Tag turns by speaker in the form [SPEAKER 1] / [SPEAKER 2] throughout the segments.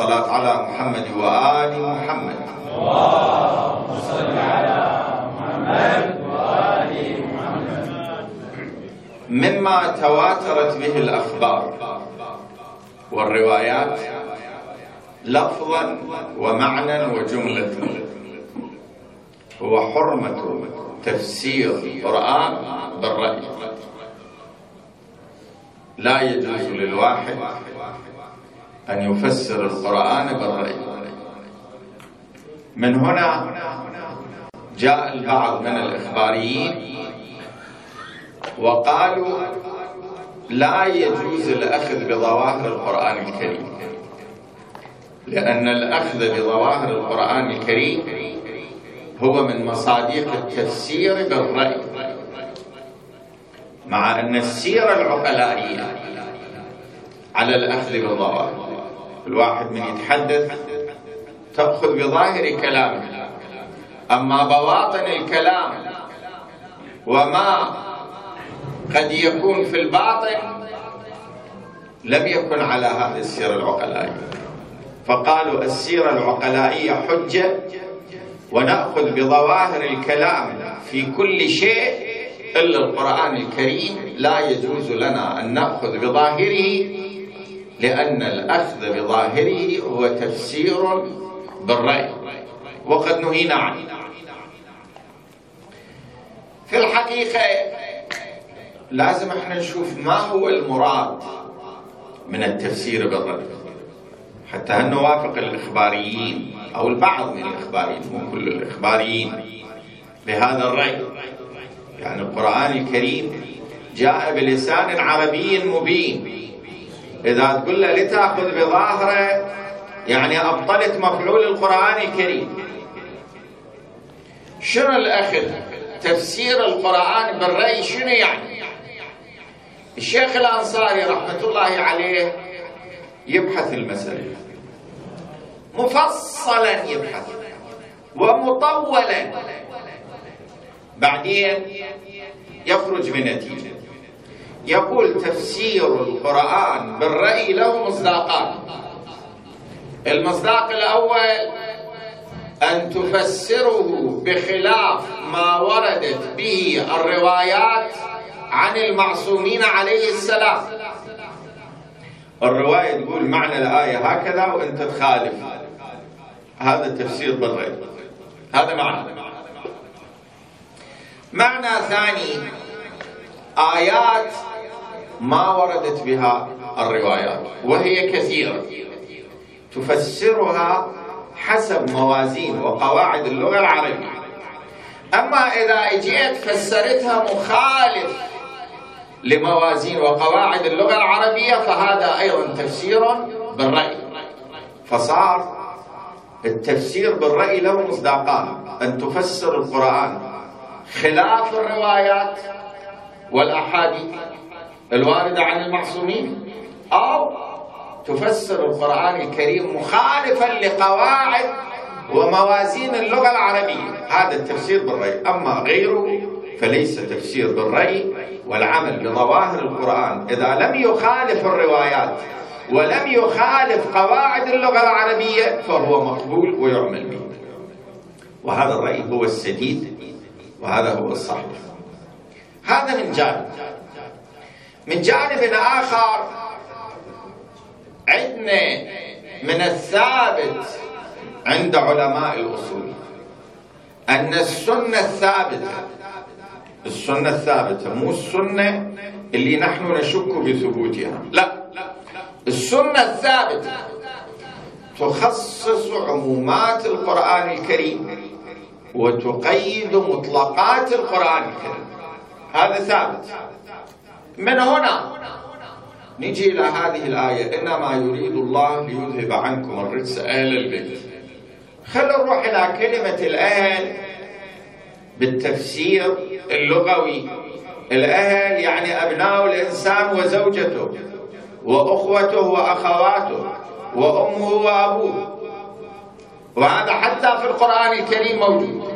[SPEAKER 1] مجالسكم بذكر الصلاة على محمد وآل محمد. مما تواترت به الأخبار والروايات لفظا ومعنى وجملة. هو حرمة تفسير القرآن بالرأي. لا يجوز للواحد أن يفسر القرآن بالرأي. من هنا جاء البعض من الإخباريين وقالوا لا يجوز الأخذ بظواهر القرآن الكريم لأن الأخذ بظواهر القرآن الكريم هو من مصادق التفسير بالرأي مع أن السيرة العقلائية على الأخذ بالظواهر الواحد من يتحدث تأخذ بظاهر كلامه. أما بواطن الكلام وما قد يكون في الباطن لم يكن على هذه السيرة العقلائية فقالوا السيرة العقلائية حجة ونأخذ بظواهر الكلام في كل شيء إلا القرآن الكريم لا يجوز لنا أن نأخذ بظاهره لأن الأخذ بظاهره هو تفسير بالرأي. وقد نهينا عنه. في الحقيقة لازم إحنا نشوف ما هو المراد من التفسير بالرأي. حتى هل نوافق الإخباريين أو البعض من الإخباريين مو كل الإخباريين بهذا الرأي. يعني القرآن الكريم جاء بلسان عربي مبين. إذا تقول له لتأخذ بظاهره يعني أبطلت مفعول القرآن الكريم. شنو الأخذ؟ تفسير القرآن بالرأي شنو يعني؟ الشيخ الأنصاري رحمة الله عليه يبحث المسألة. مفصلا يبحث ومطولا. بعدين يخرج بنتيجة. يقول تفسير القرآن بالرأي له مصداقان. المصداق الأول أن تفسره بخلاف ما وردت به الروايات عن المعصومين عليه السلام. الرواية تقول معنى الآية هكذا وأنت تخالف. هذا التفسير بالرأي. هذا معنى. معنى ثاني آيات ما وردت بها الروايات وهي كثيرة. تفسرها حسب موازين وقواعد اللغة العربية. أما إذا اجيت فسرتها مخالف لموازين وقواعد اللغة العربية فهذا أيضا تفسير بالرأي. فصار التفسير بالرأي له مصداقان. أن تفسر القرآن خلاف الروايات والأحاديث الواردة عن المعصومين أو تفسر القرآن الكريم مخالفا لقواعد وموازين اللغة العربية. هذا التفسير بالرأي. أما غيره فليس تفسير بالرأي والعمل بظواهر القرآن إذا لم يخالف الروايات ولم يخالف قواعد اللغة العربية فهو مقبول ويعمل به. وهذا الرأي هو السديد وهذا هو الصحيح. هذا من جانب. من جانب آخر عندنا من الثابت عند علماء الأصول أن السنة الثابتة السنة الثابتة مو السنة اللي نحن نشك بثبوتها لا. السنة الثابتة تخصص عمومات القرآن الكريم وتقيد مطلقات القرآن الكريم. هذا ثابت. من هنا؟ نجي إلى هذه الآية. إنما يريد الله ليذهب عنكم الرجس أهل البيت. خلينا نروح إلى كلمة الأهل بالتفسير اللغوي. الأهل يعني أبناء الإنسان وزوجته وأخوته وأخواته وأمه وأبوه. وهذا حتى في القرآن الكريم موجود.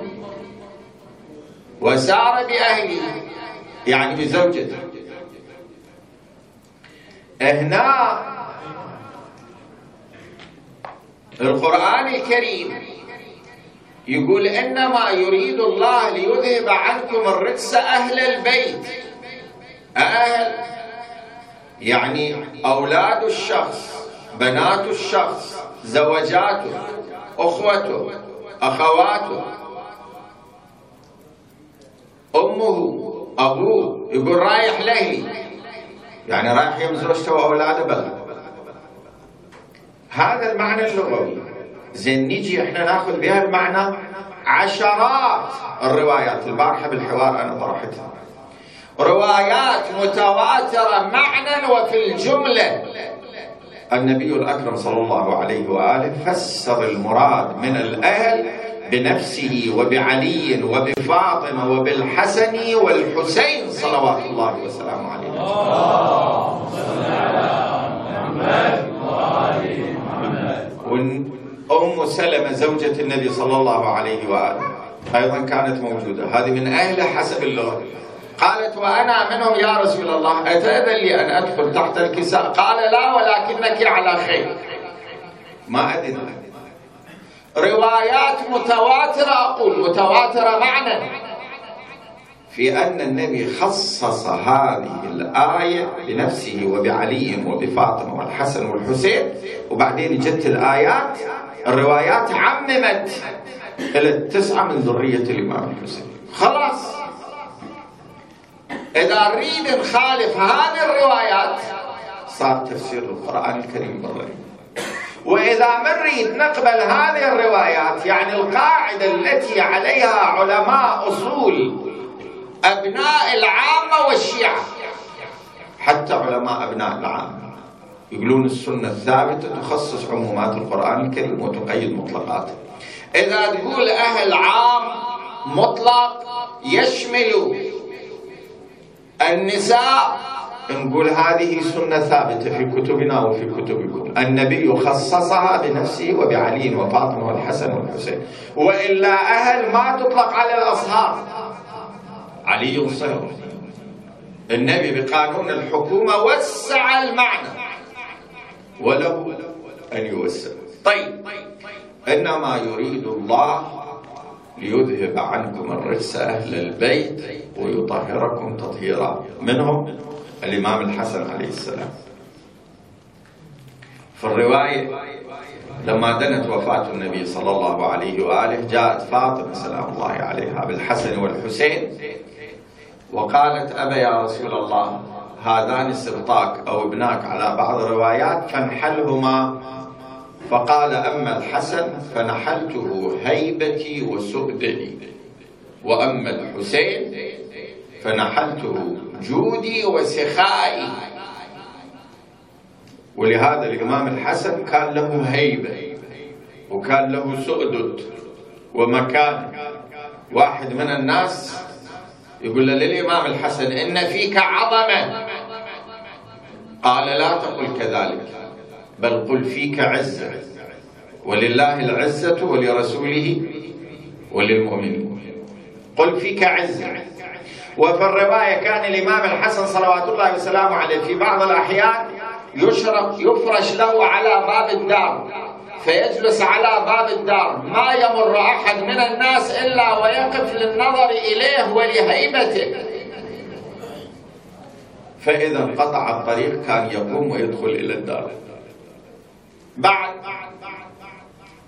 [SPEAKER 1] وسار بأهله يعني بزوجته هنا القرآن الكريم يقول إنما يريد الله ليذهب عنكم الرجس أهل البيت. أهل يعني أولاد الشخص بنات الشخص زوجاته أخوته أخواته. أمه أبوه يقول رايح لهلي يعني رايح يم زوجته وأولاده بلى. هذا المعنى اللغوي زين نجي إحنا نأخذ بها المعنى عشرات الروايات البارحة بالحوار أنا طرحتها. روايات متواترة معنى وفي الجملة. النبي الأكرم صلى الله عليه وآله فسر المراد من الأهل بنفسه وبعلي وبفاطمة وبالحسن والحسين صلوات الله وسلامه عليه. أم سلمة زوجة النبي صلى الله عليه وآله أيضا كانت موجودة. هذه من أهله حسب اللغة. قالت وأنا منهم يا رسول الله أتأذن لي أن أدخل تحت الكساء؟ قال لا ولكنك على خير. ما أذن روايات متواترة أقول متواترة معنى. في أن النبي خصص هذه الآية بنفسه وبعلي وبفاطمة والحسن والحسين وبعدين جت الآيات. الروايات عممت إلى التسعة من ذرية الإمام الحسين. خلاص. إذا نريد نخالف هذه الروايات صار تفسير القرآن الكريم بالرأي وإذا نريد نقبل هذه الروايات يعني القاعدة التي عليها علماء أصول أبناء العامة والشيعة. حتى علماء أبناء العامة. يقولون السنة الثابتة تخصص عمومات القرآن الكريم وتقيد مطلقاته. إذا تقول أهل عام مطلق يشمل النساء نقول هذه سنة ثابتة في كتبنا وفي كتبكم النبي خصصها بنفسه وبعلي وفاطمة والحسن والحسين. وإلا أهل ما تطلق على الأصهار علي صهر النبي بقانون الحكومة وسع المعنى. وله أن يوسع. طيب. إنما يريد الله ليذهب عنكم الرجس أهل البيت ويطهركم تطهيرا. منهم؟ الإمام الحسن عليه السلام. في الرواية لما دنت وفاة النبي صلى الله عليه وآله جاءت فاطمة سلام الله عليها بالحسن والحسين وقالت أبا يا رسول الله هذان سبطاك أو ابناك على بعض الروايات فانحلهما. فقال أما الحسن فنحلته هيبتي وسؤددي. وأما الحسين فنحلته جودي وسخائي. ولهذا الإمام الحسن كان له هيبة وكان له سؤدد ومكان. واحد من الناس يقول للإمام الحسن إن فيك عظمة. قال لا تقل كذلك بل قل فيك عزة. ولله العزة ولرسوله وللمؤمنين. قل فيك عزة. وفي الرواية كان الإمام الحسن صلوات الله وسلامه عليه في بعض الأحيان يشرب يفرش له على باب الدار فيجلس على باب الدار. ما يمر أحد من الناس إلا ويقف للنظر إليه ولهيبته. فإذا انقطع الطريق كان يقوم ويدخل إلى الدار. بعد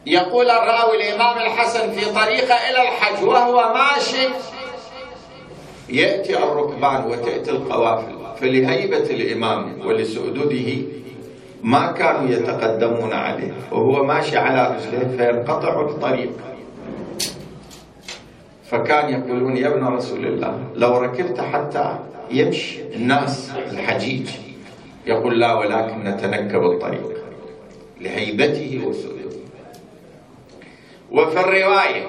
[SPEAKER 1] يقول الراوي الإمام الحسن في طريقة إلى الحج وهو ماشي يأتي الركبان وتأتي القوافل فلهيبة الإمام ولسؤدده ما كانوا يتقدمون عليه وهو ماشي على رجليه فينقطع الطريق. فكان يقولون يا ابن رسول الله لو ركبت حتى يمشي الناس الحجيج. يقول لا ولكن نتنكب الطريق. لهيبته وسؤله وفي الرواية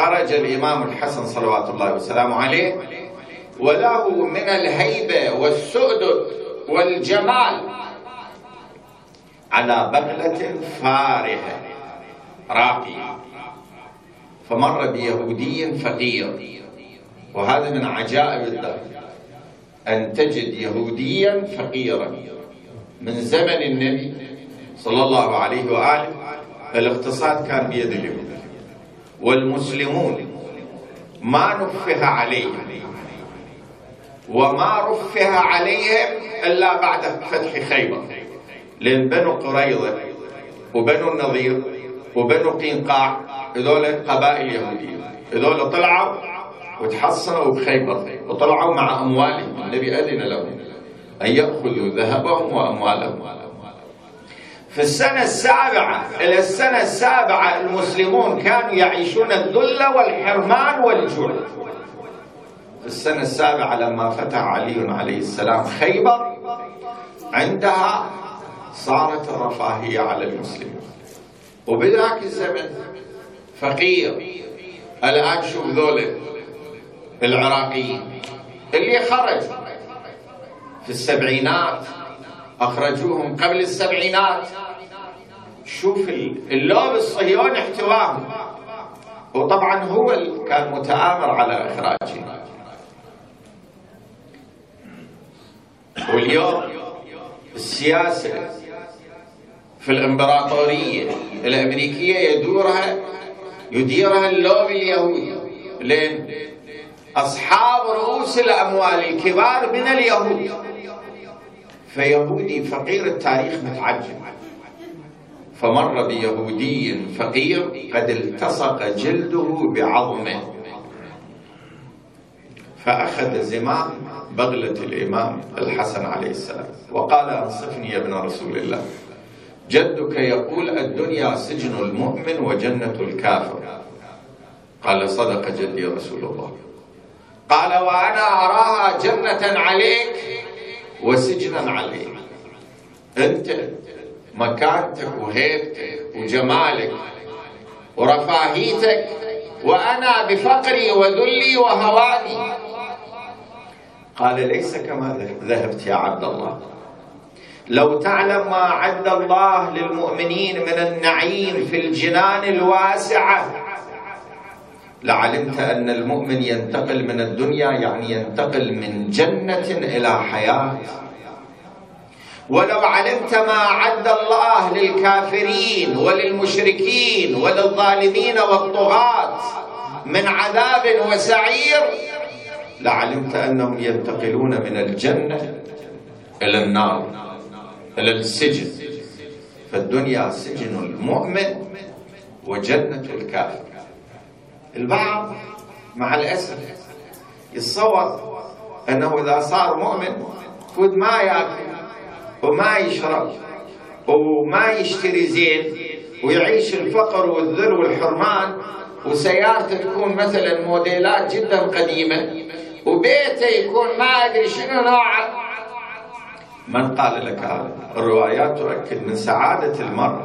[SPEAKER 1] خرج الإمام الحسن صلوات الله وسلامه عليه وله من الهيبة والسؤدد والجمال على بغلة فارهة راقية فمر بيهودي فقير. وهذا من عجائب الدهر أن تجد يهوديا فقيرا. من زمن النبي صلى الله عليه وآله الاقتصاد كان بيد اليهود. والمسلمون ما نفه عليهم وما رفه عليهم إلا بعد فتح خيبر لأن بنو قريظة وبنو النظير وبنو قينقاع هذول قبائل يهودية هذول طلعوا وتحصنوا بخيبر وطلعوا مع أموالهم النبي أذن لهم أن يأخذوا ذهبهم وأموالهم. في السنة السابعة إلى السنة السابعة المسلمون كانوا يعيشون الذل والحرمان والجوع. في السنة السابعة لما فتح علي عليه السلام خيبر عندها صارت الرفاهية على المسلمين. وبذاك الزمن فقير الآن شوف ذولا العراقيين. اللي خرج في السبعينات أخرجوهم قبل السبعينات. شوف اللوب الصهيوني احتواهم وطبعا هو كان متآمر على إخراجهم واليوم السياسة في الإمبراطورية الأمريكية يدورها يديرها اللوبي اليهودي. لين أصحاب رؤوس الأموال الكبار من اليهود. فيهودي فقير التاريخ متعجب. فمر بيهودي فقير قد التصق جلده بعظمه فأخذ زمام بغلة الإمام الحسن عليه السلام. وقال أنصفني يا ابن رسول الله. جدك يقول الدنيا سجن المؤمن وجنة الكافر. قال صدق جدي رسول الله. قال وأنا أراها جنة عليك. وسجنا عليك أنت مكانتك وهيبتك وجمالك ورفاهيتك وأنا بفقري وذلي وهواني قال ليس كما ذهبت يا عبد الله. لو تعلم ما عد الله للمؤمنين من النعيم في الجنان الواسعة لعلمت أن المؤمن ينتقل من الدنيا يعني ينتقل من جنة إلى حياة. ولو علمت ما عد الله للكافرين وللمشركين وللظالمين والطغاة من عذاب وسعير لعلمت أنهم ينتقلون من الجنة إلى النار إلى السجن. فالدنيا سجن المؤمن وجنة الكافر. البعض مع الأسف يتصور أنه إذا صار مؤمن فود ما يأكل وما يشرب وما يشتري زين ويعيش الفقر والذل والحرمان وسيارته تكون مثلا موديلات جدا قديمة وبيته يكون ما أدري شنو نوعه. من قال لك هذا الروايات تؤكد من سعادة المرء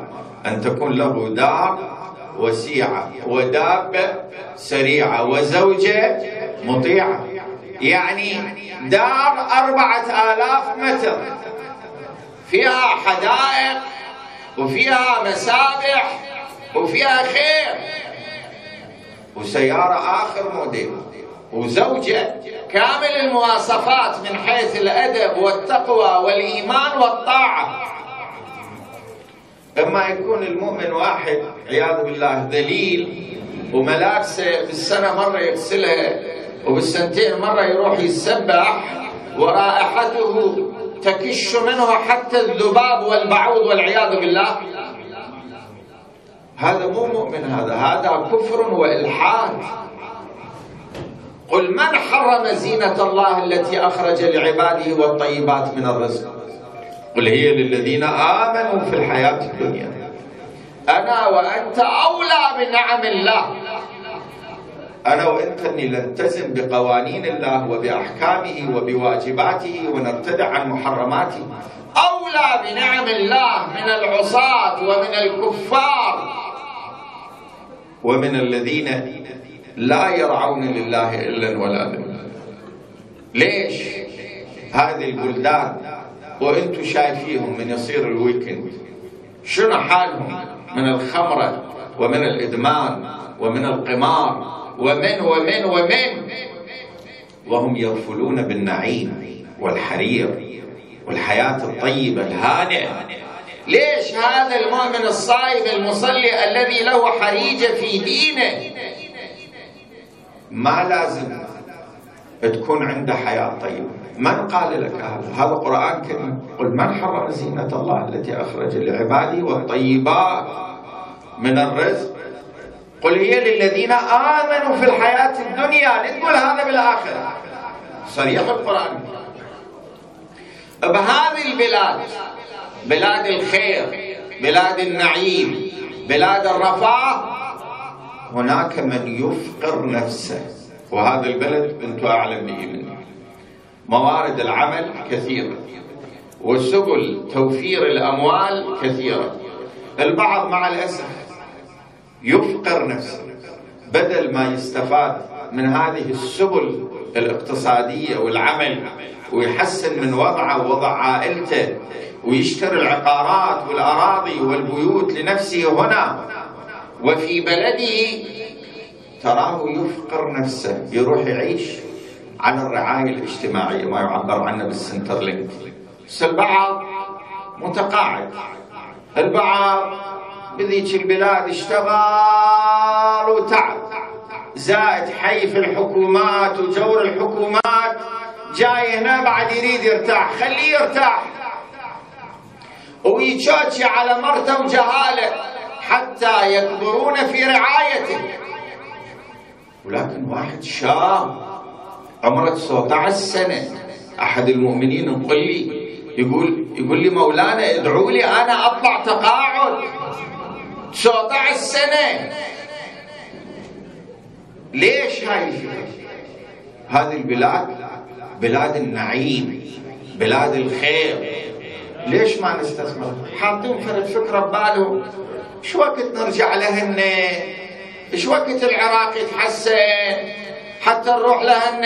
[SPEAKER 1] أن تكون له دار وسيعة ودابه سريعة وزوجة مطيعة. يعني دار أربعة آلاف متر. فيها حدائق وفيها مسابح وفيها خير. وسيارة آخر موديل. وزوجة كامل المواصفات من حيث الأدب والتقوى والإيمان والطاعة. إما يكون المؤمن واحد عياذ بالله ذليل وملابسه بالسنة مرة يغسلها وبالسنتين مرة يروح يسبح ورائحته تكش منه حتى الذباب والبعوض والعياذ بالله. هذا مو مؤمن هذا هذا كفر وإلحاد. قل من حرم زينة الله التي أخرج لعباده والطيبات من الرزق؟ قل هي للذين آمنوا في الحياة الدنيا. أنا وأنت أولى بنعم الله. أنا وأنت نلتزم بقوانين الله وبأحكامه وبواجباته ونرتدع عن محرماته. أولى بنعم الله من العصاة ومن الكفار. ومن الذين لا يرعون لله إلا ولا ذمة ليش؟ هذه البلدان وأنتم شايفيهم من يصير الويكند شنو حالهم؟ من الخمرة ومن الإدمان ومن القمار ومن ومن ومن؟ وهم يغفلون بالنعيم والحرير والحياة الطيبة الهانئة. ليش هذا المؤمن الصائم المصلي الذي له حريجة في دينه؟ ما لازم تكون عنده حياة طيبة. من قال لك هذا؟ هذا قرآن كريم. قل من حرم زينة الله التي أخرج لعباده والطيبات من الرزق؟ قل هي للذين آمنوا في الحياة الدنيا لا تقول هذا بالآخرة. صريح القرآن. بهذه البلاد بلاد الخير بلاد النعيم بلاد الرفاه هناك من يفقر نفسه. وهذا البلد أنتم أعلم به مني موارد العمل كثيرة وسبل توفير الأموال كثيرة. البعض مع الأسف يفقر نفسه بدل ما يستفاد من هذه السبل الاقتصادية والعمل ويحسن من وضعه ووضع عائلته ويشتري العقارات والأراضي والبيوت لنفسه هنا. وفي بلده تراه يفقر نفسه يروح يعيش عن الرعاية الاجتماعية ما يعبر عنه بالسنترلينك. بس البعض متقاعد. البعض بذيك البلاد اشتغل وتعب. زائد حي في الحكومات وجور الحكومات جاي هنا بعد يريد يرتاح. خليه يرتاح. ويتشوشي على مرته وجهاله حتى يكبرون في رعايته. ولكن واحد شاب عمره 19 سنة. أحد المؤمنين يقول لي يقول يقول لي مولانا ادعوا لي أنا أطلع تقاعد. 19 سنة. ليش هاي هذه البلاد بلاد النعيم بلاد الخير. ليش ما نستثمر؟ حاطين فرد فكرة ببالهم شو وقت نرجع لهن؟ إيش وقت العراق يتحسن؟ حتى نروح لهن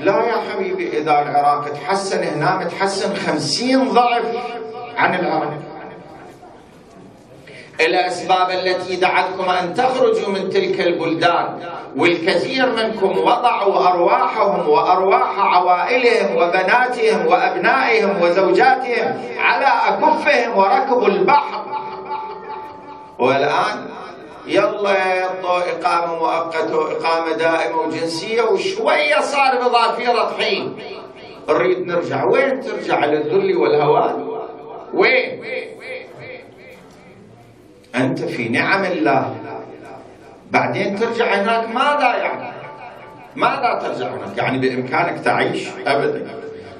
[SPEAKER 1] لا يا حبيبي إذا العراق تحسن هنا متحسن خمسين ضعف عن العراق. الأسباب التي دعتكم أن تخرجوا من تلك البلدان والكثير منكم وضعوا أرواحهم وأرواح عوائلهم وبناتهم وأبنائهم وزوجاتهم على أكفهم وركبوا البحر. والآن يلا إقامة مؤقتة واقامه دائمة وجنسية وشوية صار بضافيره طحين نريد نرجع. وين ترجع؟ للذل والهوان وين؟ أنت في نعم الله. بعدين ترجع هناك ماذا يعني؟ ماذا ترجع هناك؟ يعني بإمكانك تعيش؟ أبدا.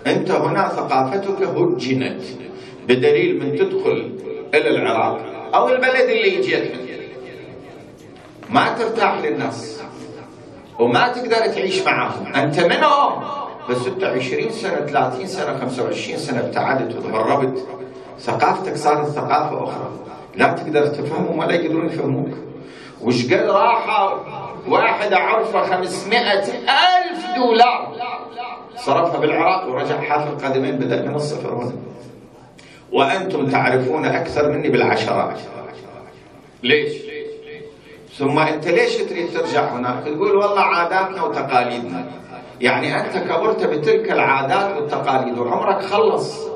[SPEAKER 1] أنت هنا ثقافتك هجنت بدليل من تدخل إلى العراق أو البلد اللي جيت منه ما ترتاح للناس. وما تقدر تعيش معهم أنت منهم بس أنت 20 سنة 30 سنة 25 سنة ابتعدت وتغربت ثقافتك صارت ثقافة أخرى. لا تقدر تفهمهم ولا يقدرون يفهموك. وش قد راحة؟ واحد أعرفه 500 ألف دولار. صرفها بالعراق ورجع حافر قدمين بدأ من الصفر هنا. وأنتم تعرفون أكثر مني بالعشرات. ليش؟ ثم أنت ليش تريد ترجع هناك؟ تقول والله عاداتنا وتقاليدنا. يعني أنت كبرت بتلك العادات والتقاليد وعمرك خلص.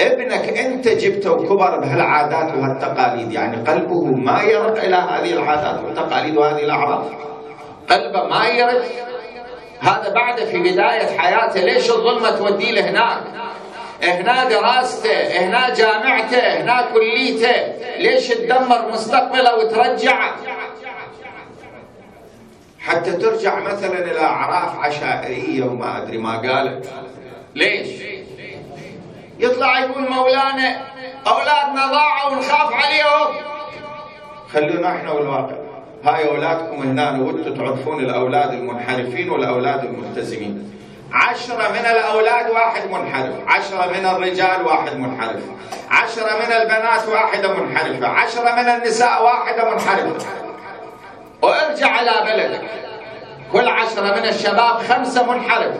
[SPEAKER 1] ابنك انت جبته وكبر بهالعادات وهالتقاليد. يعني قلبه ما يرق إلى هذه العادات والتقاليد وهذه الأعراف. قلبه ما يرق هذا بعد في بداية حياته. ليش الظلمة توديه لهناك؟ هنا دراسته هنا جامعته هنا كليته. ليش تدمر مستقبله وترجعه؟ حتى ترجع مثلا إلى أعراف عشائرية وما أدري ما قالت. ليش؟ يطلع يقول مولانا أولادنا ضاعوا ونخاف عليهم. خلونا إحنا والواقع. هاي أولادكم هنا وأنتم تعرفون الأولاد المنحرفين والأولاد الملتزمين عشرة من الأولاد واحد منحرف. عشرة من الرجال واحد منحرف. عشرة من البنات واحدة منحرفة. عشرة من النساء واحدة منحرفة. وارجع على بلدك. كل عشرة من الشباب خمسة منحرف.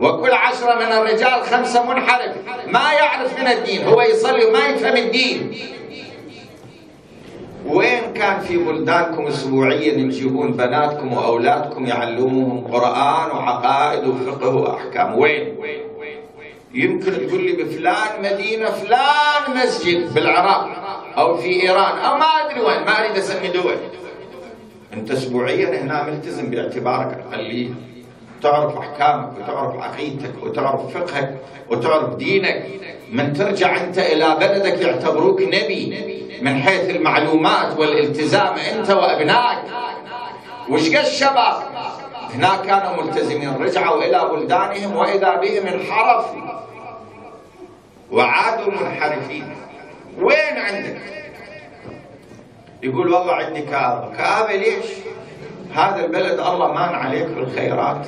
[SPEAKER 1] وكل عشرة من الرجال خمسة منحرف. ما يعرف من الدين هو يصلي وما يفهم الدين. وين كان في بلدانكم اسبوعيا تجيبون بناتكم وأولادكم يعلموهم قرآن وعقائد وفقه وأحكام؟ وين؟ يمكن تقول لي بفلان مدينة فلان مسجد بالعراق أو في إيران أو ما أدري وين ما أريد أسمي دول. أنت اسبوعيا هنا ملتزم باعتبارك اقليه تعرف أحكامك وتعرف عقيدتك وتعرف فقهك وتعرف دينك. من ترجع أنت إلى بلدك يعتبروك نبي من حيث المعلومات والالتزام أنت وأبنائك. وش قد الشباب؟ هناك كانوا ملتزمين رجعوا إلى بلدانهم وإذا بهم انحرفوا وعادوا منحرفين. وين عندك؟ يقول والله عندي كآبة كآبة ليش؟ هذا البلد الله مان عليك بالخيرات.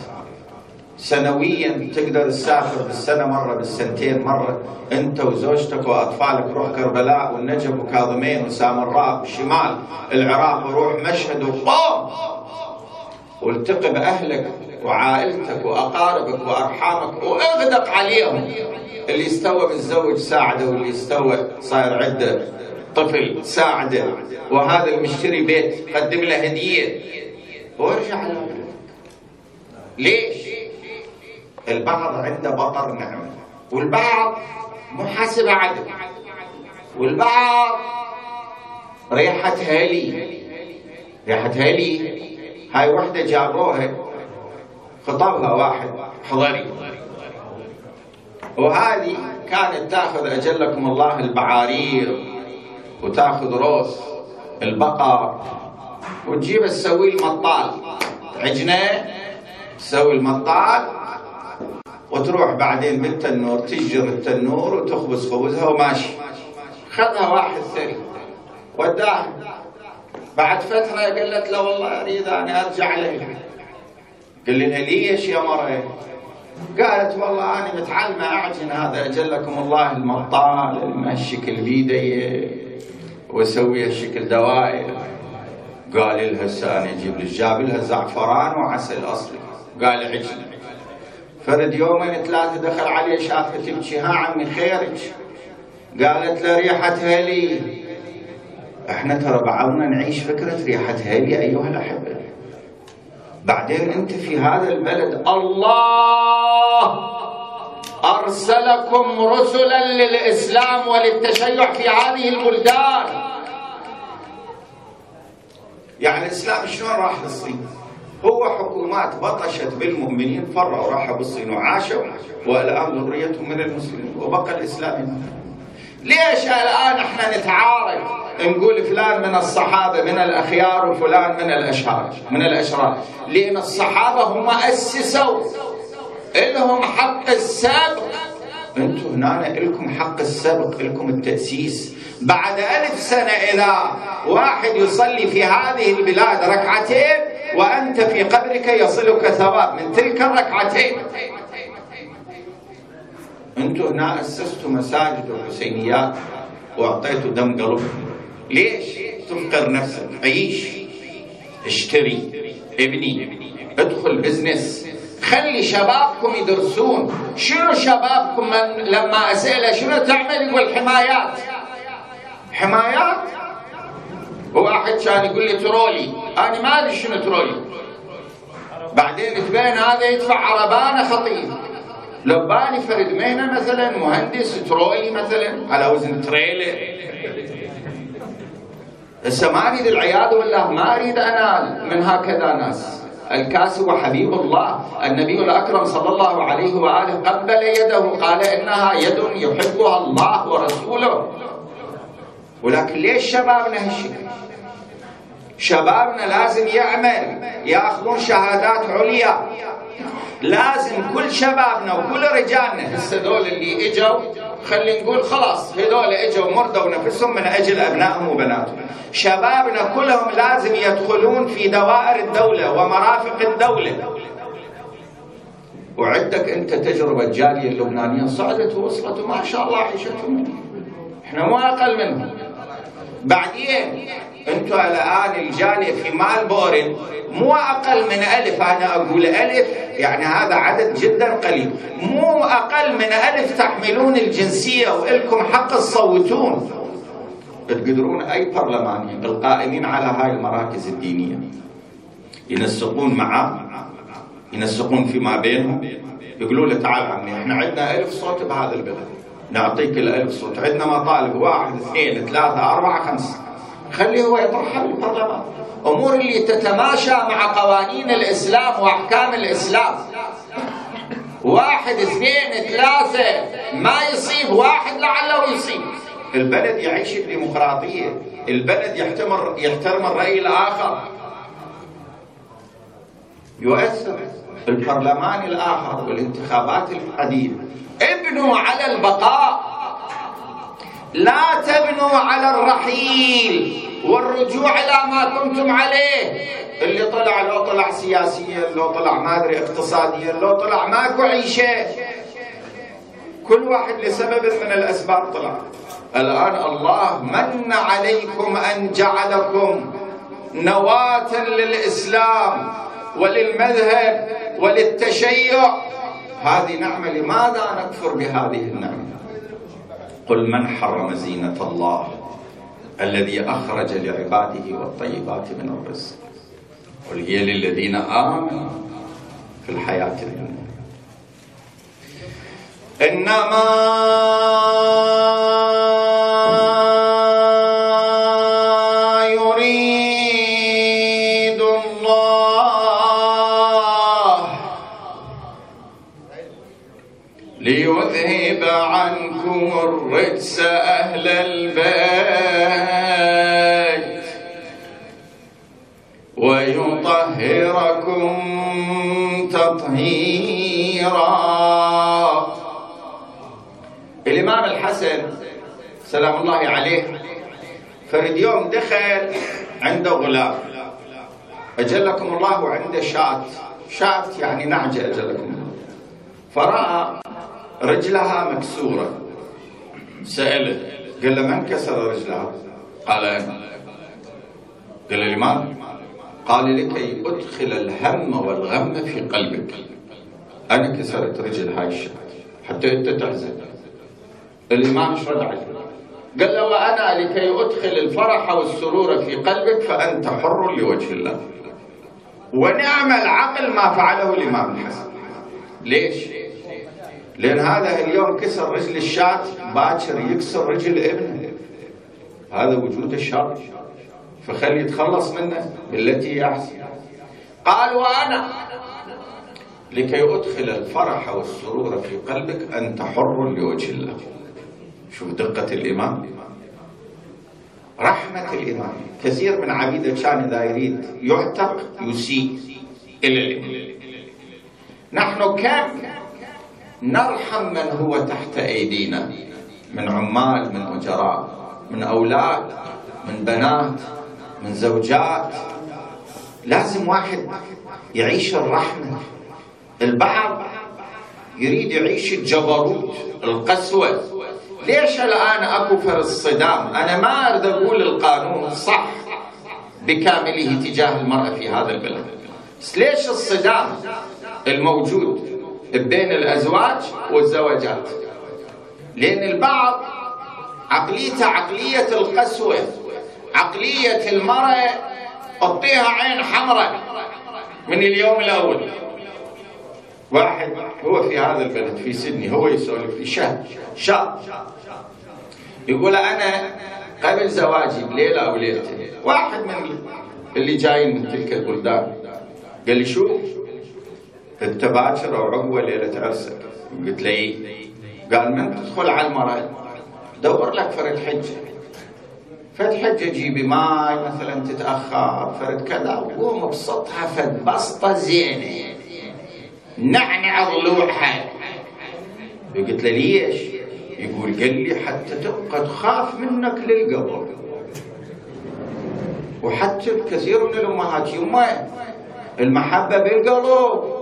[SPEAKER 1] سنويا تقدر تسافر بالسنة مرة بالسنتين مرة. انت وزوجتك وأطفالك روح كربلاء والنجف وكاظمين وسامراء وشمال العراق وروح مشهد وقوم. والتقي بأهلك وعائلتك وأقاربك وأرحامك وإغدق عليهم. اللي استوى متزوج ساعده واللي استوى صاير عنده طفل ساعده وهذا المشتري بيت قدم له هدية. وارجع على ليش؟ البعض عنده بطر نعمة والبعض محاسبة عدل والبعض ريحة هالي ريحة هالي هاي وحدة جابوها. خطبها واحد حضري. وهذه كانت تاخذ أجلكم الله البعارير. وتاخذ روس البقر وتجيب تسوي المطال. عجنة تسوي المطال وتروح بعدين بالتنور تجر التنور وتخبز خبزها وماشي. خذها واحد ثري وداها. بعد فترة قالت له والله أريد أن أرجع لها قال لها ليش يا مرة قالت والله أنا متعلمة أعجن هذا أجلكم الله المطال المشكل بيدي. وأسوي الشكل دوائر. قال لها الساني أجيب لك جاب لها زعفران وعسل أصلي. قال عجن فرد يومين ثلاثة دخل عليه شافها تبكي ها عمي خيرك؟ قالت له ريحة هلي. إحنا ترى بعضنا نعيش فكرة ريحة هلي أيها الأحبة. بعدين أنت في هذا البلد الله أرسلكم رسلا للإسلام وللتشيع في هذه البلدان. يعني الإسلام شلون راح للصين هو حكومات بطشت بالمؤمنين فروا راحوا بالصين وعاشوا والآن ذريتهم من المسلمين. وبقى الإسلام ليش الآن إحنا نتعارك؟ نقول فلان من الصحابة من الأخيار وفلان من الاشرار من الأشرار. لأن الصحابة هم أسسوا. لهم حق السابق أنتم هنا لكم حق السبق لكم التأسيس. بعد ألف سنة إذا واحد يصلي في هذه البلاد ركعتين وأنت في قبرك يصلك ثواب. من تلك الركعتين. أنتم هنا أسستوا مساجد وحسينيات وأعطيتوا دم قلبكم ليش؟ تفقر نفسك. عيش. اشتري. ابني. ادخل بزنس خلي شبابكم يدرسون. شنو شبابكم من لما اساله شنو تعمل يقول حمايات؟ حمايات واحد كان يقول لي ترولي. أنا ما أدري شنو ترولي. بعدين تبين هذا يدفع عربانه خطير. لو بالي فرد مهنة مثلا مهندس ترولي مثلا على وزن trailer. هسه ما أريد العياذ بالله ما أريد أنال من هكذا ناس. الكاسب حبيب الله. النبي الأكرم صلى الله عليه وآله قبل يده قال إنها يد يحبها الله ورسوله. ولكن ليش شبابنا هالشكل؟ شبابنا لازم يعمل يأخذون شهادات عليا. لازم كل شبابنا وكل رجالنا هسه ذول اللي إجوا خلينا نقول خلاص هذول إجوا مرضوا نفسهم من أجل أبنائهم وبناتهم. شبابنا كلهم لازم يدخلون في دوائر الدولة ومرافق الدولة. وعندك أنت تجربة الجاليه اللبنانية صعدت ووصلت وما شاء الله عيشتهم. إحنا مو أقل منهم. بعدين أنتم الان الجاليه في مال بورن مو أقل من ألف أنا أقول ألف يعني هذا عدد جدا قليل. مو أقل من ألف تحملون الجنسية وإلكم حق تصوتون. تقدرون أي برلماني القائمين على هاي المراكز الدينية ينسقون معاه ينسقون فيما بينهم؟ يقولوا له تعال عمي إحنا عندنا ألف صوت بهذا البلد. نعطيك الألف صوت. عندنا مطالب واحد اثنين ثلاثة أربعة خمسة. خليه هو يطرحها بالبرلمان أمور اللي تتماشى مع قوانين الإسلام وأحكام الإسلام. واحد اثنين ثلاثة. ما يصيب واحد لعله يصيب. البلد يعيش الديمقراطية البلد يحترم يحترم الرأي الآخر. يؤثر البرلمان الآخر والانتخابات القديمة. ابنوا على البقاء. لا تبنوا على الرحيل والرجوع إلى ما كنتم عليه. اللي طلع لو طلع سياسيا لو طلع ما أدري اقتصاديا لو طلع ماكو عيشة. كل واحد لسبب من الأسباب طلع. الآن الله من عليكم أن جعلكم نواة للإسلام وللمذهب وللتشيع. هذه نعمة لماذا نكفر بهذه النعمة؟ قل من حرم زينة الله الذي أخرج لعباده والطيبات من الرزق؟ قل هي للذين آمنوا في الحياة الدنيا. إنما الرجس أهل البيت. ويطهركم تطهيرا. الإمام الحسن سلام الله عليه فرد يوم دخل عنده غلام. أجلكم الله عنده شاة. شاة يعني نعجة أجلكم. الله فرأى رجلها مكسورة. سأله قال له من كسر رجلها قال أنا قال له لماذا؟ قال لكي أدخل الهم والغم في قلبك. أنا كسرت رجل هاي الشاب حتى أنت تحزن. الإمام إيش رد عليه قال له وأنا لكي أدخل الفرح والسرور في قلبك فأنت حر لوجه الله. ونعم العقل ما فعله الإمام الحسن. ليش؟ لأن هذا اليوم كسر رجل الشاة باكر يكسر رجل ابنه هذا وجود الشر. فخلي يتخلص منه بالتي هي أحسن قال وأنا لكي أدخل الفرح والسرور في قلبك أنت حر لوجه الله. شوف دقة الإمام. رحمة الإمام. كثير من عبيده كان إذا يريد يعتق يسيء إلى الإمام. نحن كم نرحم من هو تحت أيدينا من عمال من أجراء من أولاد من بنات من زوجات. لازم واحد يعيش الرحمة. البعض يريد يعيش الجبروت القسوة. ليش الآن أكو فرص الصدام أنا ما أريد أقول القانون صح بكامله تجاه المرأة في هذا البلد. بس ليش الصدام الموجود؟ بين الأزواج والزواجات. لأن البعض عقليته عقلية القسوة عقلية المرأة أعطيها عين حمراء من اليوم الأول. واحد هو في هذا البلد في سيدني هو يسولف لي شاب شاب. يقول أنا قبل زواجي بليلة أو ليلتين واحد من اللي جايين من تلك البلدان. قال لي شو؟ انت باكر أو عقبه ليله عرسك قلت له إيه؟ قال من تدخل على المرأة. دور لك فرد حجة. فرد حجة جيبي ماي مثلا تتأخر فرد كذا. وقوم ابسطها فد. بسطة زينة. نعنع ضلوعها قلت له ليش؟ يقول قال لي حتى تبقى تخاف منك للقبر. وحتى كثير من الأمهات يما المحبة بالقلب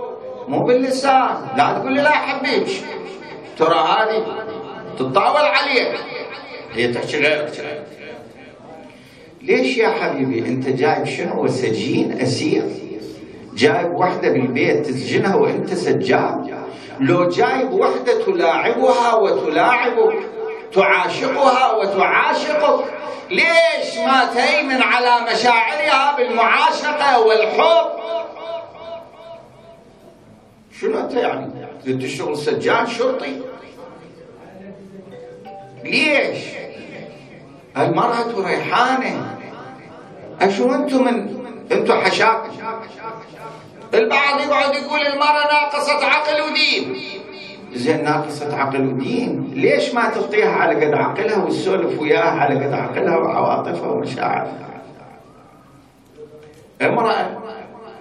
[SPEAKER 1] مو باللسان لا تقول لي لا احبك ترى هذه تتطاول عليك. هي تحكي غيرك ليش يا حبيبي انت جايب شنو؟ سجين أسير. جايب وحدة بالبيت تسجنها وانت سجان لو جايب وحدة تلاعبها وتلاعبك تعاشقها وتعاشقك ليش ما تهيمن على مشاعرها بالمعاشقة والحب؟ شنو أنت يعني؟ تشتغل سجان شرطي. ليش؟ المرأة ريحانة؟ أشو أنتم من أنتم حشاكم البعض يقعد يقول المرأة ناقصة عقل ودين. زين ناقصة عقل ودين. ليش ما تعطيها على قد عقلها وتسولف وياها على قد عقلها وعواطفها ومشاعرها؟ امرأة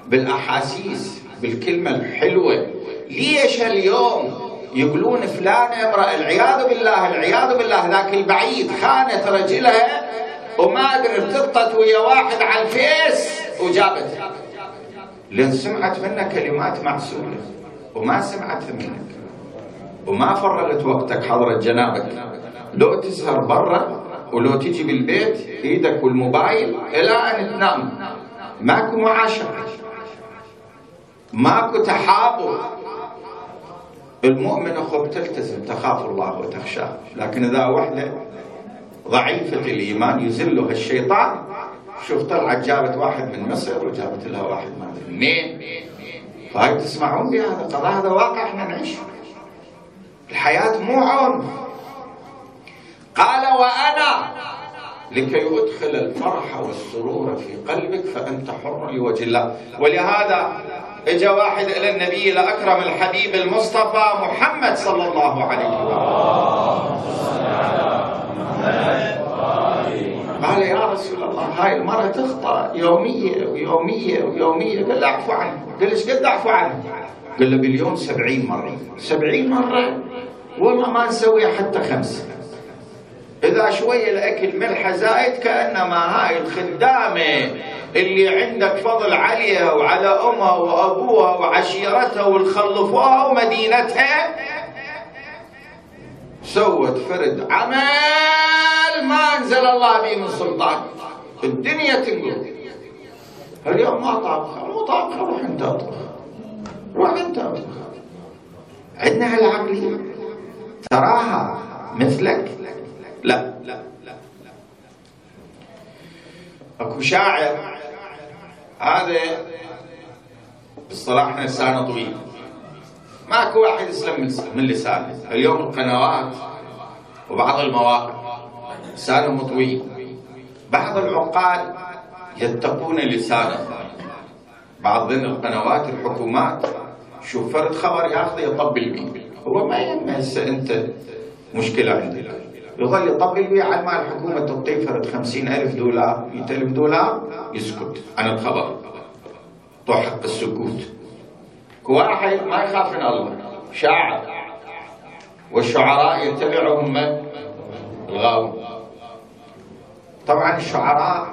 [SPEAKER 1] بالأحاسيس. بالكلمة الحلوة. ليش اليوم يقولون فلانة امرأة؟ العياذ بالله العياذ بالله. ذاك البعيد خانت رجلها وما أدري ارتبطت ويا واحد على الفيس وجابت. لأن سمعت منك كلمات معسولة وما سمعت منك. وما فرغت وقتك حضرة جنابك. لو تسهر برا ولو تجي بالبيت إيدك والموبايل إلى أن تنام. ماكو معاشرة. ماكو تحابب المؤمن خب تلتزم تخاف الله وتخشاه لكن إذا وحدة ضعيفة الإيمان يزلها الشيطان شوف طلعت جابت واحد من مصر وجابت لها واحد ما أدري منين؟ فهاي تسمعون بهذا قضاء هذا واقع إحنا نعيش. الحياة مو عنف قال وأنا لكي أدخل الفرح والسرور في قلبك فأنت حر لوجه الله. ولهذا اجى واحد إلى النبي لأكرم الحبيب المصطفى محمد صلى الله عليه وسلم. قال يا رسول الله هاي المرأة تخطأ يومية ويومية ويومية. قال له أعفو عنه قال إيش قد أعفو عنه قال له باليوم سبعين مرة. سبعين مرة؟ والله ما نسوي حتى خمسة. إذا شوية الأكل ملحة زايد كأنما هاي الخدامة اللي عندك فضل عليها وعلى أمها وأبوها وعشيرتها والخلفوها ومدينتها سوت فرد عمل ما أنزل الله به من سلطان. الدنيا تنقل. اليوم ما طابخه مو طابخه روح انت اطبخ. روح انت اطبخ. عندنا هالعقليه تراها مثلك. لا. اكو شاعر هذا اصطلاحنا لسانه طويل. ماكو واحد يسلم من لسانه. اليوم القنوات وبعض المواقع لسانهم طويل. بعض العقال يتقون لسانه. بعض القنوات الحكومات شوف فرد خبر ياخذه يطبل. به هو ما يهم هسه انت مشكلة عندك. يظل يطبل به على ما الحكومة تعطيه فرد خمسين ألف دولار مئة ألف دولار يسكت. عن الخبر طوع حق السكوت واحد ما يخاف من الله. شاعر. والشعراء يتبعهم من؟ الغاوون طبعا الشعراء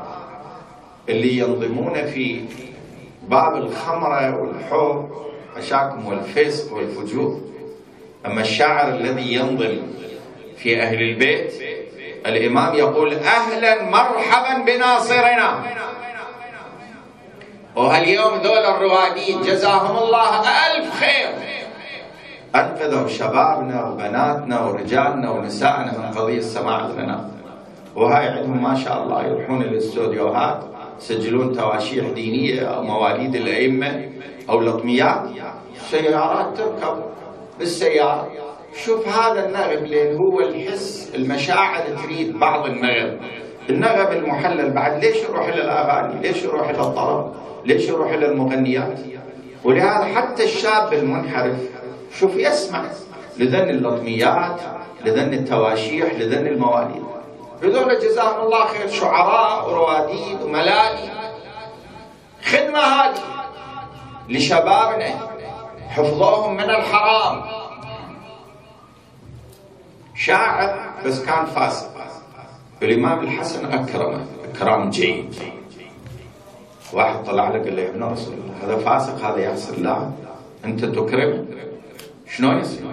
[SPEAKER 1] اللي ينظمون في باب الخمرة والحب عشاكم والفسق والفجور. أما الشاعر الذي ينظم في أهل البيت. الإمام يقول أهلا مرحبا بناصرنا. وهاليوم ذول الرواديد جزاهم الله ألف خير. أنقذوا شبابنا وبناتنا ورجالنا ونسائنا من قضية سماع الغناء وهاي عندهم ما شاء الله يروحون الاستوديوهات يسجلون تواشيح دينية أو مواليد الأئمة أو لطميات سيارات تركب بالسيارة. شوف هذا النغم لين هو الحس المشاعر تريد بعض النغم النغم المحلل بعد ليش يروح إلى الأغاني؟ ليش يروح إلى الطرب؟ ليش يروح إلى المغنيات؟ ولهذا حتى الشاب المنحرف شوف يسمع لذن اللطميات لذن التواشيح لذن المواليد هذول جزاهم الله خير شعراء ورواديد وملائي خدمة هذه لشبابنا حفظوهم من الحرام شاعر بس كان فاسق. الإمام الحسن أكرمه إكرام جيد. واحد طلع له قال له يا ابن رسول الله هذا فاسق هذا يحسن لا. أنت تكرم. شلون يصير؟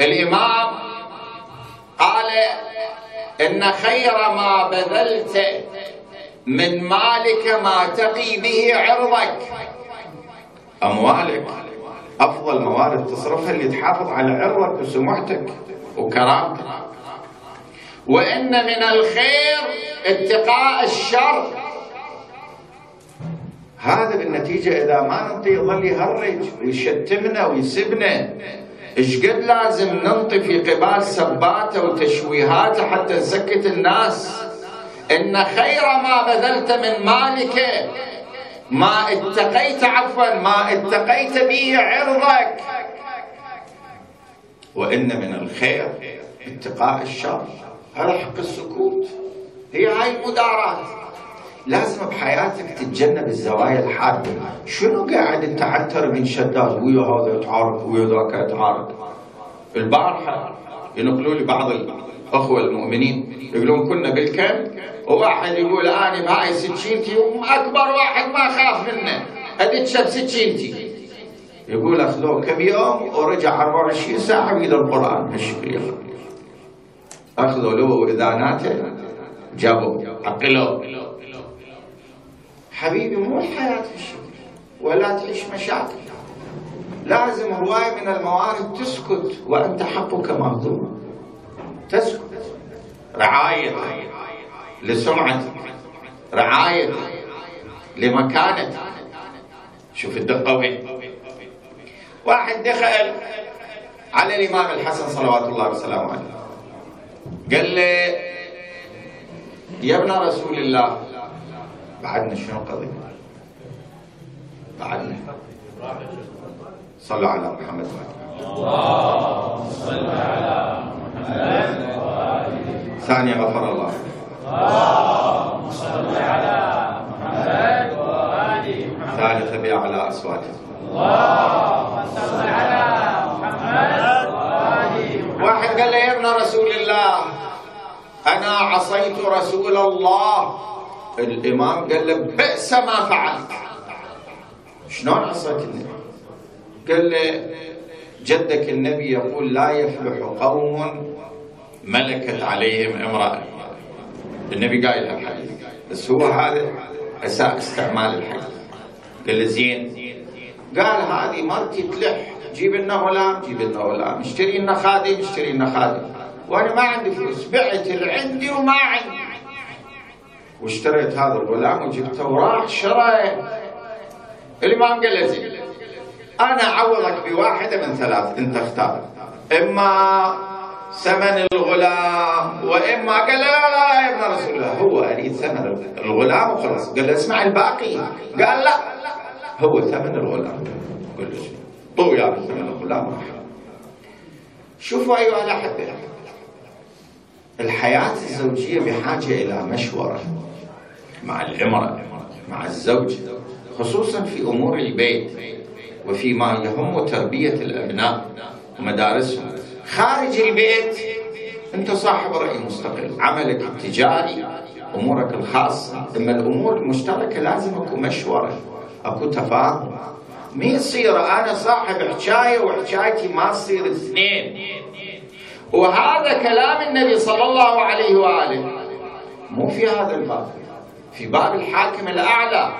[SPEAKER 1] الإمام قال إن خير ما بذلت من مالك ما تقي به عرضك. أموالك أفضل موارد تصرفها اللي تحافظ على عرضك وسمعتك. وكرامتك وإن من الخير اتقاء الشر. هذا بالنتيجة إذا ما ننطي يظل يهرج ويشتمنا ويسبنا إيش قد لازم ننطي في قبال سباته وتشويهاته حتى نسكت الناس؟ إن خير ما بذلت من مالك ما اتقيت عفوا ما اتقيت به عرضك. وإن من الخير اتقاء الشر. هذا حق السكوت. هي هاي المدارات لازم بحياتك تتجنب الزوايا الحادة. شنو قاعد تعتر من شداد؟ ويا هذا يتعارك ويا ذاك يتعارك. البارحة ينقلوا لي بعض الأخوة المؤمنين. يقولون كنا بالكم وواحد يقول أنا بهاي سكينتي وأكبر واحد ما خاف منه. ادتشب سكينتي يقول اخذوه كم يوم ورجع 24 ساعة ويد القرآن. هالشكل أخذوا له اذاناته جابوا عقلوه حبيبي مو الحياة الشكل ولا تعيش مشاكل. لازم هواية من الموارد تسكت وأنت حقك مهضوم. تسكت. رعاية لسمعتك رعاية لمكانتك شوف الدقة وين. واحد دخل على الإمام الحسن صلوات الله وسلامه عليه. قال له يا ابن رسول الله بعدنا شنو قضية بعدنا. صلوا على محمد اللهم صل على محمد ثانية غفر الله. اللهم صل على محمد وآل محمد ثالثة بأعلى أصواتهم. واحد قال له يا ابن رسول الله أنا عصيت رسول الله. الإمام قال له بئس ما فعلت. شلون عصيت النبي؟ قال له جدك النبي يقول لا يفلح قوم ملكت عليهم امرأة. النبي قايل هالحديث. بس هو هذا أساء استعمال الحديث. قال له زين. قال هذه مرتي تلح. جيب لنا غلام جيب لنا غلام اشتري لنا خادم اشتري لنا خادم. وأنا ما عندي فلوس. بعت اللي عندي وما عندي. واشتريت هذا الغلام وجبته وراح شرى الإمام قال زين أنا أعوضك بواحدة من ثلاث. أنت اختار. إما ثمن الغلام وإما قال لا لا يا ابن رسول الله هو أريد ثمن الغلام وخلاص. قال اسمع الباقي. قال لا. هو ثمن الغلام. قل له طو يا ثمن الغلام شوفوا ايها الاحبه الحياة الزوجية بحاجة إلى مشورة مع الإمرأة مع الزوج خصوصا في أمور البيت وفيما يهم تربيه الأبناء ومدارسهم. خارج البيت أنت صاحب رأي مستقل. عملك التجاري أمورك الخاصة. أما الأمور المشتركة لازم اكو مشورة. أكو تفاهم ما يصير أنا صاحب حكاية وحكايتي ما تصير اثنين. وهذا كلام النبي صلى الله عليه وآله. مو في هذا الباب. في باب الحاكم الأعلى.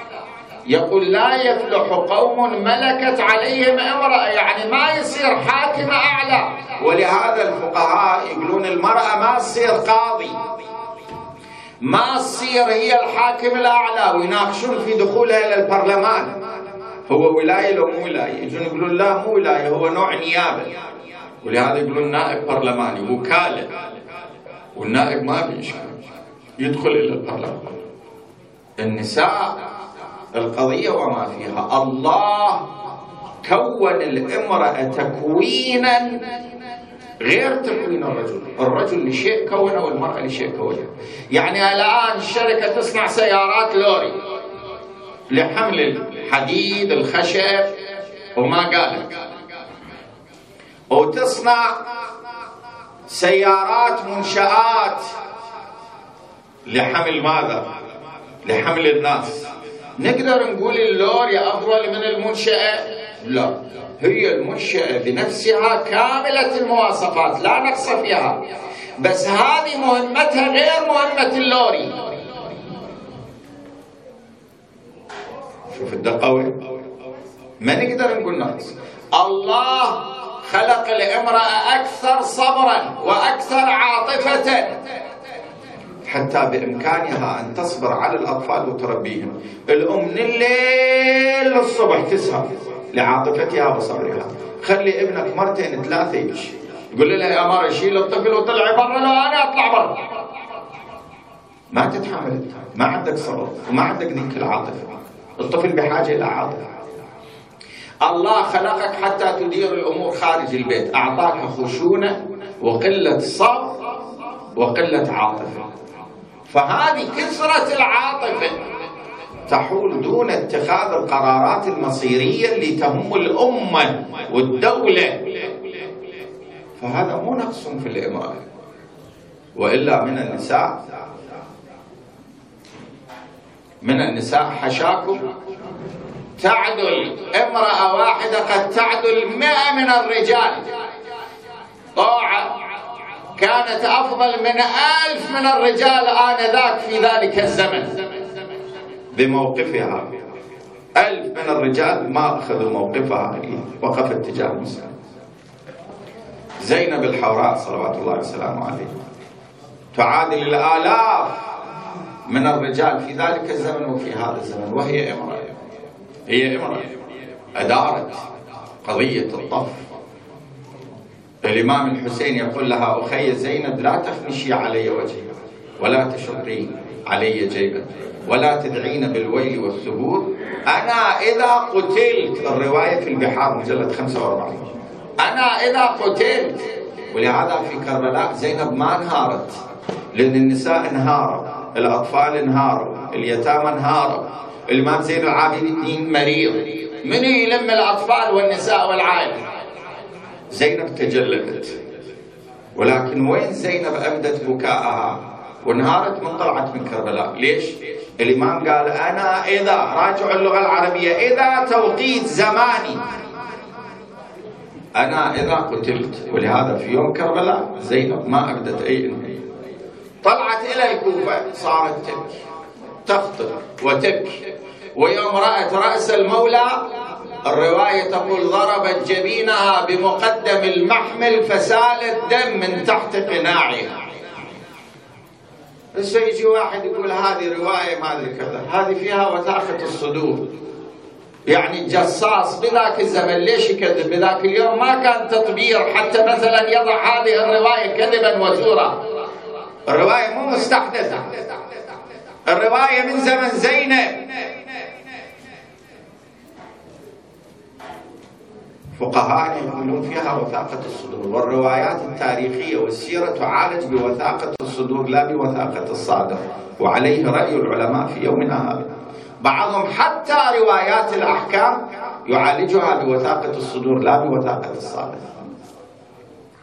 [SPEAKER 1] يقول لا يفلح قوم ملكت عليهم امرأة يعني ما يصير حاكم أعلى. ولهذا الفقهاء يقولون المرأة ما تصير قاضي. ما تصير هي الحاكم الأعلى؟ ويناقشون في دخولها إلى البرلمان؟ هو ولاية لو مو ولاية؟ يجون يقولون لا مو ولاية هو نوع نيابة. ولهذا يقولون نائب برلماني وكالة والنائب ما بيشكل يدخل إلى البرلمان. النساء القضية وما فيها. الله كون الامرأة تكوينا غير تكوين الرجل. الرجل لشيء كونه والمرأة لشيء كونه. يعني الآن الشركة تصنع سيارات لوري. لحمل الحديد الخشب وما قالت وتصنع سيارات منشآت لحمل ماذا؟ لحمل الناس. نقدر نقول اللوري أفضل من المنشأة؟ لا. هي المنشأة بنفسها كاملة المواصفات لا نقص فيها. بس هذه مهمتها غير مهمة اللوري. شوف الدقة وين ما نقدر نقول نقص. الله خلق الامرأة أكثر صبرا وأكثر عاطفة. حتى بإمكانها أن تصبر على الأطفال وتربيهم. الأم من الليل للصبح تسهر. لعاطفتها وصبرها. خلي ابنك مرتين ثلاثة يمشي يقول لها يا مارا شيل الطفل وطلعي برا. لا أنا أطلع برا. ما تتحمل ما عندك صبر وما عندك ذيك العاطفة. الطفل بحاجة إلى عاطفة. الله خلقك حتى تدير الأمور خارج البيت. أعطاك خشونة وقلة صبر وقلة عاطفة. فهذه كثرة العاطفة. تحول دون اتخاذ القرارات المصيرية اللي تهم الأمة والدولة. فهذا مو نقص في الإمارة وإلا من النساء. من النساء حشاكم. تعدل امرأة واحدة قد تعدل مئة من الرجال. طاعة كانت أفضل من ألف من الرجال آنذاك في ذلك الزمن. بموقفها. ألف من الرجال ما أخذوا موقفها وقفت تجاه المسلم زينب الحوراء صلوات الله وسلامه عليها تعادل الآلاف من الرجال في ذلك الزمن وفي هذا الزمن وهي امرأة. هي امرأة. أدارت قضية الطف. الإمام الحسين يقول لها أخي زينب لا تخمشي علي وجهي ولا تشقي علي جيبا ولا تدعين بالويل والثبور. أنا إذا قتلت الرواية في البحار مجلد 45 أنا إذا قتلت ولهذا في كربلاء زينب ما انهارت لأن النساء انهاروا الأطفال انهاروا اليتامى انهاروا الإمام زين العابدين مريض. من يلم الأطفال والنساء والعائلة؟ زينب تجلدت. ولكن وين زينب أبدت بكاءها؟ وانهارت من طلعت من كربلاء. ليش؟ الإمام قال أنا إذا راجع اللغة العربية إذا توقيت زماني. أنا إذا قتلت ولهذا في يوم كربلاء زينب ما أبدت أي طلعت إلى الكوفة صارت تبكي. تخطر وتبكي. ويوم رأت رأس المولى الرواية تقول ضربت جبينها بمقدم المحمل فسال الدم من تحت قناعها. بس يجي واحد يقول هذه رواية ما أدري كذا. هذه فيها وثاقة الصدور. يعني الجصاص بذاك الزمن. ليش يكذب؟ بذاك اليوم ما كان تطبير حتى مثلا يضع هذه الرواية كذبا وزورا. الرواية مو مستحدثة. الرواية من زمن زينب. فقهاء يقولون فيها وثاقة الصدور والروايات التاريخية والسيرة تعالج بوثاقة الصدور لا بوثاقة الصادر وعليه رأي العلماء في يومنا هذا بعضهم حتى روايات الأحكام يعالجها بوثاقة الصدور لا بوثاقة الصادر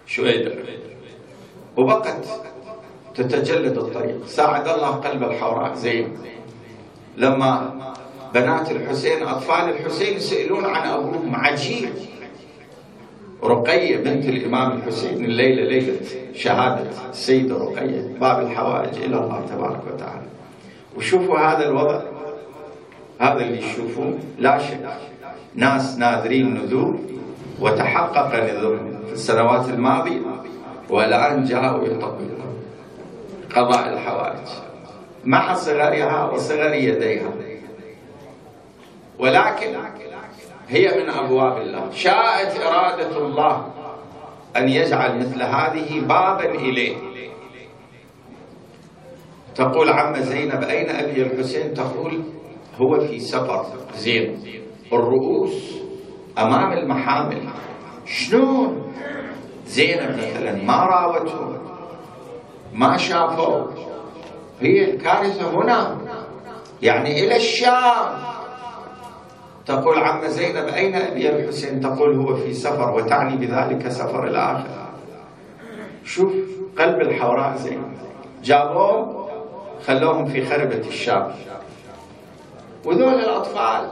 [SPEAKER 1] شو وبقت تتجلد الطريق. ساعد الله قلب الحوراء. زين. لما بنات الحسين أطفال الحسين يسألون عن أبوهم عجيب. رقية بنت الإمام الحسين الليلة ليلة شهادة السيدة رقية باب الحوائج إلى الله تبارك وتعالى. وشوفوا هذا الوضع. هذا اللي تشوفوه لا شك. ناس ناذرين نذور وتحقق نذورهم في السنوات الماضية والآن جاءوا يطبقون قضاء الحوائج. مع صغرها وصغر يديها. ولكن هي من أبواب الله. شاءت إرادة الله أن يجعل مثل هذه بابا إليه. تقول عم زينب أين أبي الحسين؟ تقول هو في سفر زين. الرؤوس أمام المحامل. شلون؟ زينب مثلا ما راوته ما شافوا هي الكارثة هنا. يعني إلى الشام. تقول عم زينب أين أبي الحسين؟ تقول هو في سفر وتعني بذلك سفر الآخرة. شوف قلب الحوراء زينب جابوه خلوهم في خربة الشام. وذول الأطفال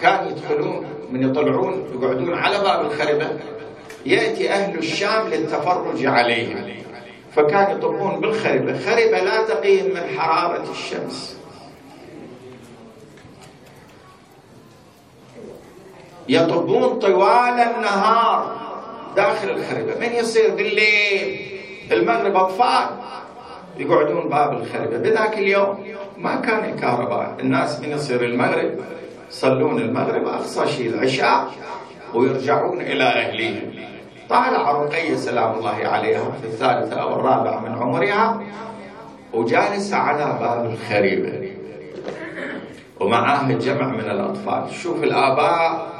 [SPEAKER 1] كانوا يدخلون من يطلعون يقعدون على باب الخربة يأتي أهل الشام للتفرج عليهم. فكانوا يطبون بالخربة. خربة لا تقيهم من حرارة الشمس. يطبون طوال النهار داخل الخربة من يصير بالليل؟ المغرب أطفال. يقعدون باب الخربة بذاك اليوم ما كان الكهرباء. الناس من يصير المغرب يصلون المغرب أقصى شيء العشاء ويرجعون إلى أهليهم. طالع رقية سلام الله عليها في الثالثة أو الرابعة من عمرها وجالسة على باب الخريبة ومعاها جمع من الأطفال. شوف الآباء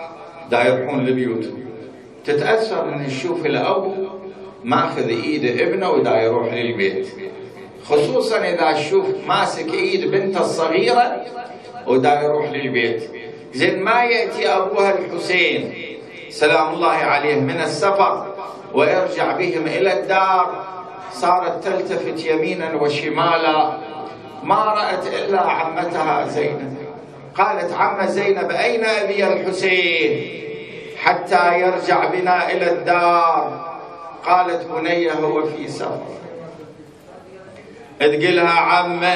[SPEAKER 1] دا يروحون لبيوتهم تتأثر من تشوف الأب ماخذ إيد ابنه ودا يروح للبيت. خصوصا إذا تشوف ماسك إيد بنته الصغيرة ودا يروح للبيت. زين ما يأتي أبوها الحسين. سلام الله عليه من السفر ويرجع بهم إلى الدار. صارت تلتفت يمينا وشمالا. ما رأت إلا عمتها زينب. قالت عم زينب أين أبي الحسين حتى يرجع بنا إلى الدار؟ قالت بني هو في سفر. تقلها عمه